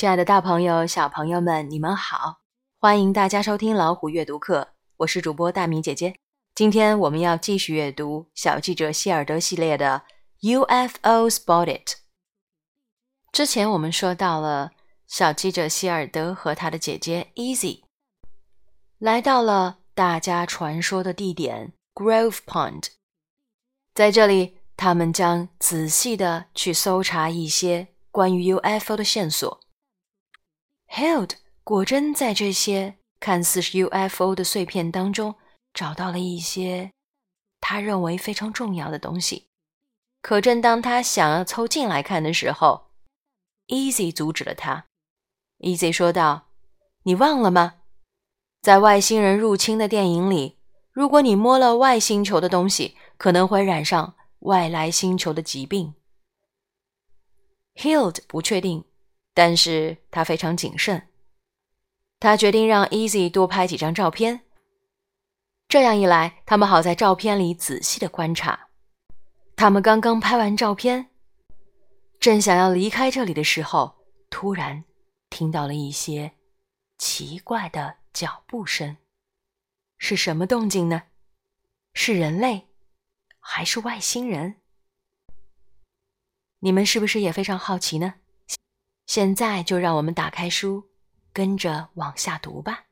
亲爱的大朋友、小朋友们，你们好！欢迎大家收听老虎阅读课，我是主播大米姐姐。今天我们要继续阅读《小记者希尔德》系列的 UFO Spotted。之前我们说到了小记者希尔德和他的姐姐 Easy 来到了大家传说的地点 Grove Pond，在这里，他们将仔细的去搜查一些关于 UFO 的线索。Hild 果真在这些看似是 UFO 的碎片当中找到了一些他认为非常重要的东西。可正当他想要凑近来看的时候，Easy 阻止了他。Easy 说道：“你忘了吗？在外星人入侵的电影里，如果你摸了外星球的东西，可能会染上外来星球的疾病。”Hild 不确定。但是他非常谨慎，他决定让 Easy 多拍几张照片，这样一来，他们好在照片里仔细的观察。他们刚刚拍完照片，正想要离开这里的时候，突然听到了一些奇怪的脚步声。是什么动静呢？是人类，还是外星人？你们是不是也非常好奇呢？现在就让我们打开书，跟着往下读吧。